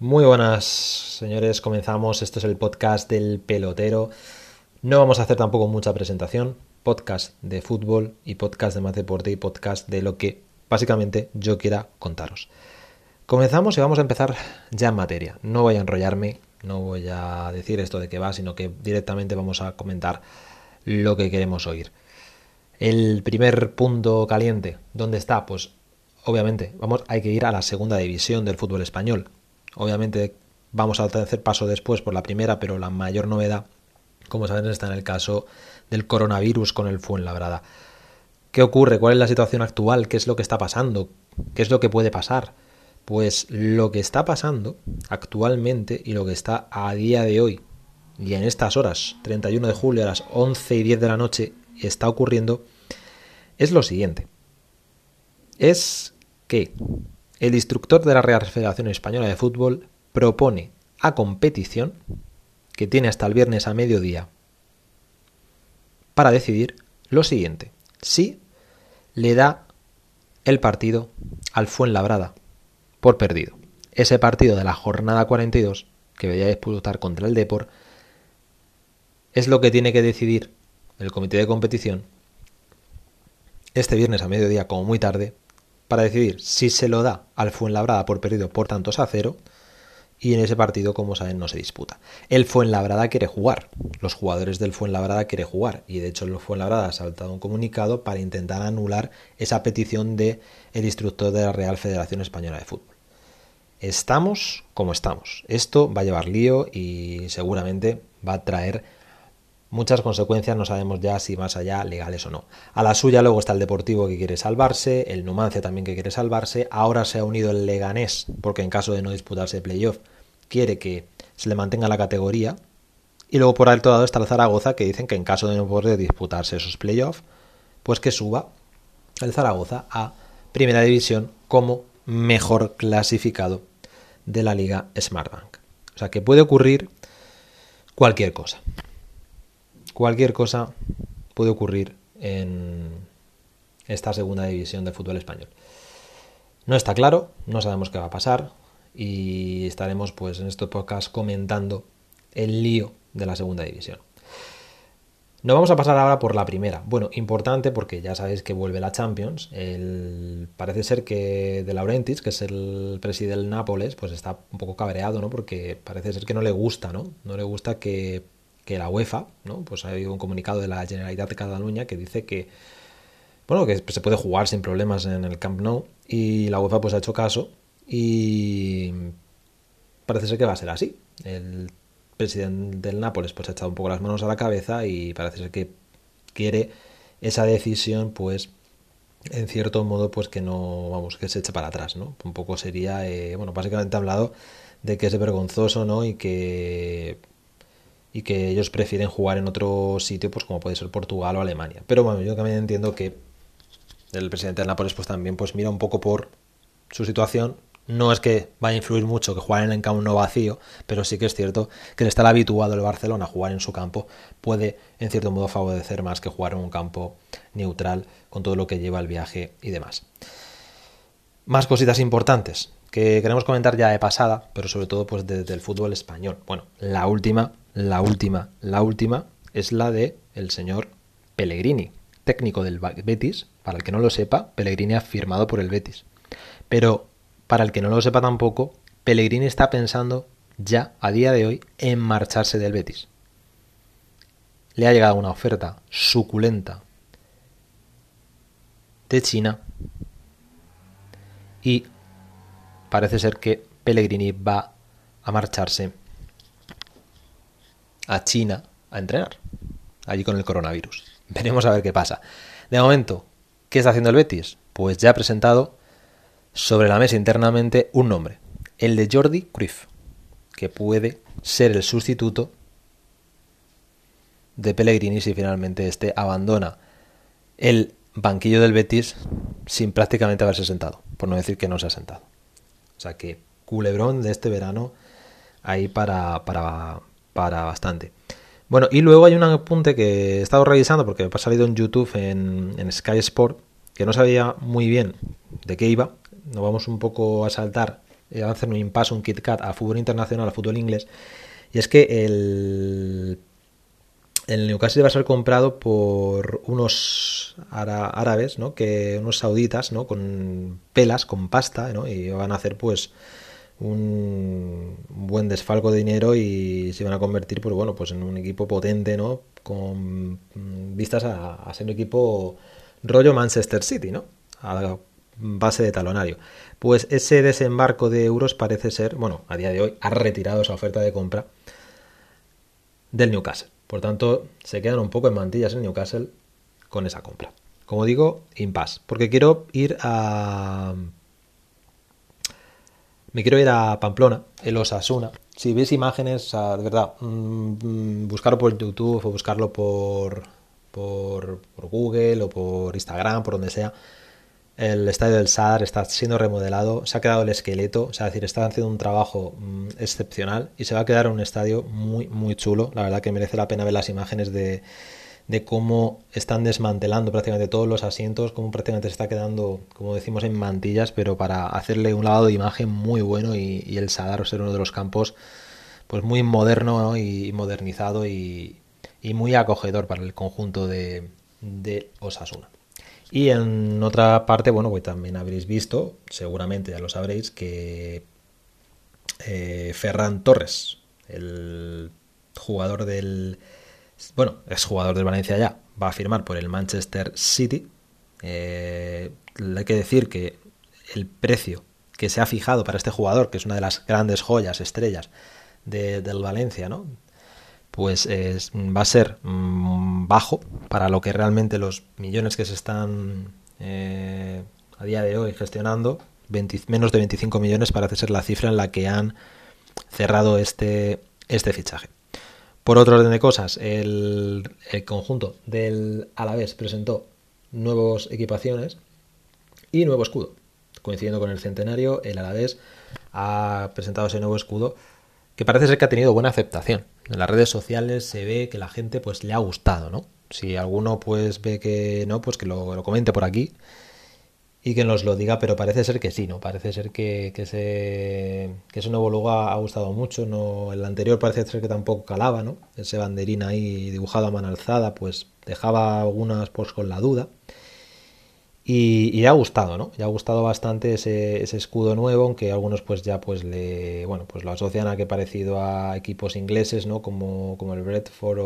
Muy buenas, señores. Comenzamos. Esto es el podcast del pelotero. No vamos a hacer tampoco mucha presentación. Podcast de fútbol y podcast de más deporte y podcast de lo que básicamente yo quiera contaros. Comenzamos y vamos a empezar ya en materia. No voy a enrollarme, no voy a decir esto de qué va, sino que directamente vamos a comentar lo que queremos oír. El primer punto caliente, ¿dónde está? Pues obviamente, vamos, hay que ir a la segunda división del fútbol español. Obviamente vamos a tercer paso después por la primera, pero la mayor novedad, como saben, está en el caso del coronavirus con el Fuenlabrada. ¿Qué ocurre? ¿Cuál es la situación actual? ¿Qué es lo que está pasando? ¿Qué es lo que puede pasar? Pues lo que está pasando actualmente y lo que está a día de hoy y en estas horas, 31 de julio a las 11 y 10 de la noche, está ocurriendo es lo siguiente. Es que el instructor de la Real Federación Española de Fútbol propone a competición, que tiene hasta el viernes a mediodía, para decidir lo siguiente. Si le da el partido al Fuenlabrada por perdido. Ese partido de la jornada 42, que veía disputar contra el Depor, es lo que tiene que decidir el comité de competición este viernes a mediodía como muy tarde para decidir si se lo da al Fuenlabrada por perdido por tantos a cero y en ese partido, como saben, no se disputa. El Fuenlabrada quiere jugar, los jugadores del Fuenlabrada quieren jugar y de hecho el Fuenlabrada ha saltado un comunicado para intentar anular esa petición de el instructor de la Real Federación Española de Fútbol. Estamos como estamos. Esto va a llevar lío y seguramente va a traer muchas consecuencias, no sabemos ya si más allá legales o no. A la suya luego está el Deportivo que quiere salvarse, el Numancia también que quiere salvarse, ahora se ha unido el Leganés porque en caso de no disputarse playoff quiere que se le mantenga la categoría y luego por alto lado está el Zaragoza que dicen que en caso de no poder disputarse esos playoffs pues que suba el Zaragoza a Primera División como mejor clasificado de la Liga Smartbank. O sea que puede ocurrir cualquier cosa cualquier cosa puede ocurrir en esta segunda división del fútbol español. No está claro, no sabemos qué va a pasar y estaremos pues en estos podcast comentando el lío de la segunda división. No vamos a pasar ahora por la primera. Bueno, importante porque ya sabéis que vuelve la Champions. parece ser que De Laurentiis, que es el presidente del Nápoles, pues está un poco cabreado, ¿no? Porque parece ser que no le gusta, ¿no? No le gusta que que la UEFA, ¿no? Pues ha habido un comunicado de la Generalitat de Cataluña que dice que bueno, que se puede jugar sin problemas en el Camp Nou y la UEFA pues ha hecho caso y parece ser que va a ser así. El presidente del Nápoles pues ha echado un poco las manos a la cabeza y parece ser que quiere esa decisión pues en cierto modo pues que no vamos que se eche para atrás no un poco sería eh, bueno básicamente ha hablado de que es vergonzoso no y que y que ellos prefieren jugar en otro sitio, pues como puede ser Portugal o Alemania. Pero bueno, yo también entiendo que el presidente del Nápoles pues también pues mira un poco por su situación. No es que vaya a influir mucho que jugar en el campo no vacío, pero sí que es cierto que el estar habituado el Barcelona a jugar en su campo puede en cierto modo favorecer más que jugar en un campo neutral con todo lo que lleva el viaje y demás. Más cositas importantes que queremos comentar ya de pasada, pero sobre todo pues desde el fútbol español. Bueno, la última la última, la última es la de el señor Pellegrini, técnico del Betis. Para el que no lo sepa, Pellegrini ha firmado por el Betis. Pero para el que no lo sepa tampoco, Pellegrini está pensando ya a día de hoy en marcharse del Betis. Le ha llegado una oferta suculenta de China y parece ser que Pellegrini va a marcharse a China a entrenar, allí con el coronavirus. Veremos a ver qué pasa. De momento, ¿qué está haciendo el Betis? Pues ya ha presentado sobre la mesa internamente un nombre, el de Jordi Cruyff, que puede ser el sustituto de Pellegrini si finalmente este abandona el banquillo del Betis sin prácticamente haberse sentado, por no decir que no se ha sentado. O sea que culebrón de este verano ahí para, para, para bastante. Bueno, y luego hay un apunte que he estado revisando porque ha salido en YouTube en, Sky Sport, que no sabía muy bien de qué iba. Nos vamos un poco a saltar eh, hacer un impasse, un Kit Kat a fútbol internacional, a fútbol inglés, y es que el, el Newcastle va a ser comprado por unos árabes, ¿no? Que unos sauditas, ¿no? Con pelas, con pasta, ¿no? Y van a hacer, pues, un buen desfalco de dinero y se van a convertir, pues bueno, pues en un equipo potente, ¿no? Con vistas a, ser un equipo rollo Manchester City, ¿no? A base de talonario. Pues ese desembarco de euros parece ser, bueno, a día de hoy ha retirado esa oferta de compra del Newcastle. Por tanto, se quedan un poco en mantillas en Newcastle con esa compra. Como digo, impasse, porque quiero ir a me quiero ir a Pamplona, el Osasuna. Si ves imágenes, de verdad, mm, mm, buscarlo por YouTube o buscarlo por, por, Google o por Instagram, por donde sea, el estadio del Sadar está siendo remodelado, se ha quedado el esqueleto, o sea, decir, están haciendo un trabajo mm, excepcional y se va a quedar un estadio muy, muy chulo. La verdad que merece la pena ver las imágenes de, de cómo están desmantelando prácticamente todos los asientos, cómo prácticamente se está quedando, como decimos, en mantillas, pero para hacerle un lavado de imagen muy bueno y, el Sadar ser uno de los campos pues muy moderno y modernizado y, muy acogedor para el conjunto de, Osasuna. Y en otra parte, bueno, pues también habréis visto, seguramente ya lo sabréis, que eh, Ferran Torres, el jugador del bueno, es jugador del Valencia ya, va a firmar por el Manchester City. Eh, hay que decir que el precio que se ha fijado para este jugador, que es una de las grandes joyas, estrellas del Valencia, ¿no? Pues va a ser mm, bajo para lo que realmente los millones que se están eh, a día de hoy gestionando, menos de 25 millones parece ser la cifra en la que han cerrado este, este fichaje. Por otro orden de cosas, el, conjunto del Alavés presentó nuevas equipaciones y nuevo escudo. Coincidiendo con el centenario, el Alavés ha presentado ese nuevo escudo que parece ser que ha tenido buena aceptación. En las redes sociales se ve que la gente pues le ha gustado, ¿no? Si alguno pues ve que no, pues que lo comente por aquí y que nos lo diga, pero parece ser que sí, ¿no? Parece ser que, que, ese, que ese nuevo logo ha, gustado mucho, ¿no? El anterior parece ser que tampoco calaba, ¿no? Ese banderín ahí dibujado a mano alzada, pues dejaba algunas pues con la duda. Y, ha gustado, ¿no? Ya ha gustado bastante ese, escudo nuevo, aunque algunos pues ya pues le, bueno, pues lo asocian a que parecido a equipos ingleses, ¿no? Como, como el Bradford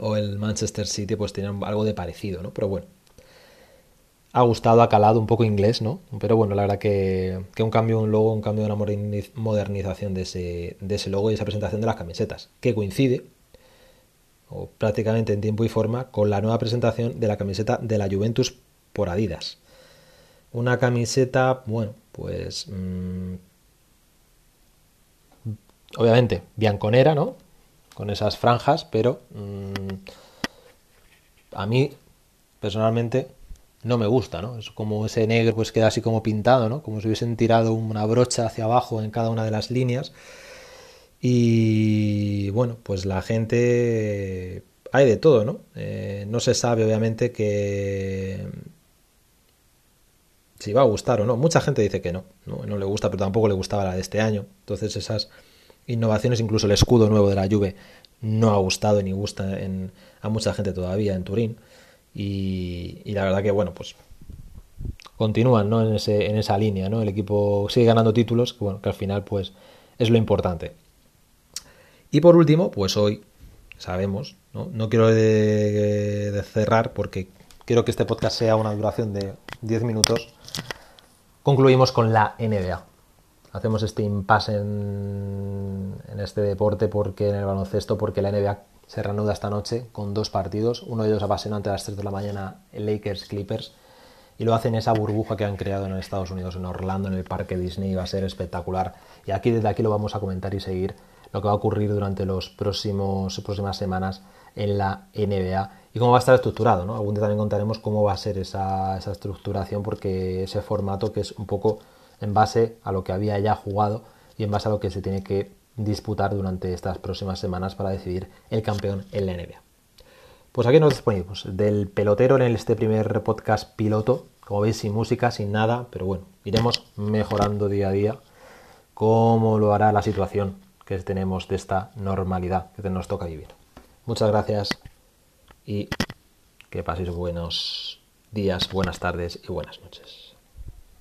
o, el Manchester City, pues tienen algo de parecido, ¿no? Pero bueno, ha gustado, ha calado un poco inglés, ¿no? Pero bueno, la verdad que, que un cambio, un logo, un cambio una modernización de ese, de ese logo y esa presentación de las camisetas, que coincide, o prácticamente en tiempo y forma, con la nueva presentación de la camiseta de la Juventus por Adidas. Una camiseta, bueno, pues... Mmm, obviamente, bianconera, ¿no? Con esas franjas, pero... Mmm, a mí, personalmente, no me gusta, ¿no? Es como ese negro pues queda así como pintado, ¿no? Como si hubiesen tirado una brocha hacia abajo en cada una de las líneas. Y bueno, pues la gente... Hay de todo, ¿no? Eh, no se sabe obviamente que... Si va a gustar o no. Mucha gente dice que no, no, no le gusta, pero tampoco le gustaba la de este año. Entonces esas innovaciones, incluso el escudo nuevo de la Juve, no ha gustado ni gusta en, a mucha gente todavía en Turín. Y, la verdad que, bueno, pues continúan ¿no? en, ese, en esa línea, ¿no? El equipo sigue ganando títulos, que, bueno, que al final, pues, es lo importante. Y por último, pues hoy sabemos, no, no quiero de, cerrar porque quiero que este podcast sea una duración de 10 minutos. Concluimos con la NBA. Hacemos este impasse en, este deporte porque en el baloncesto, porque la NBA se reanuda esta noche con dos partidos, uno de ellos apasionante a las 3 de la mañana, Lakers Clippers, y lo hacen esa burbuja que han creado en Estados Unidos, en Orlando, en el parque Disney, va a ser espectacular. Y aquí desde aquí lo vamos a comentar y seguir lo que va a ocurrir durante las próximas semanas en la NBA y cómo va a estar estructurado. Algún día también contaremos cómo va a ser esa, esa estructuración, porque ese formato que es un poco en base a lo que había ya jugado y en base a lo que se tiene que disputar durante estas próximas semanas para decidir el campeón en la NBA. Pues aquí nos despedimos del pelotero en este primer podcast piloto, como veis sin música, sin nada, pero bueno, iremos mejorando día a día cómo lo hará la situación que tenemos de esta normalidad que nos toca vivir. Muchas gracias y que paséis buenos días, buenas tardes y buenas noches.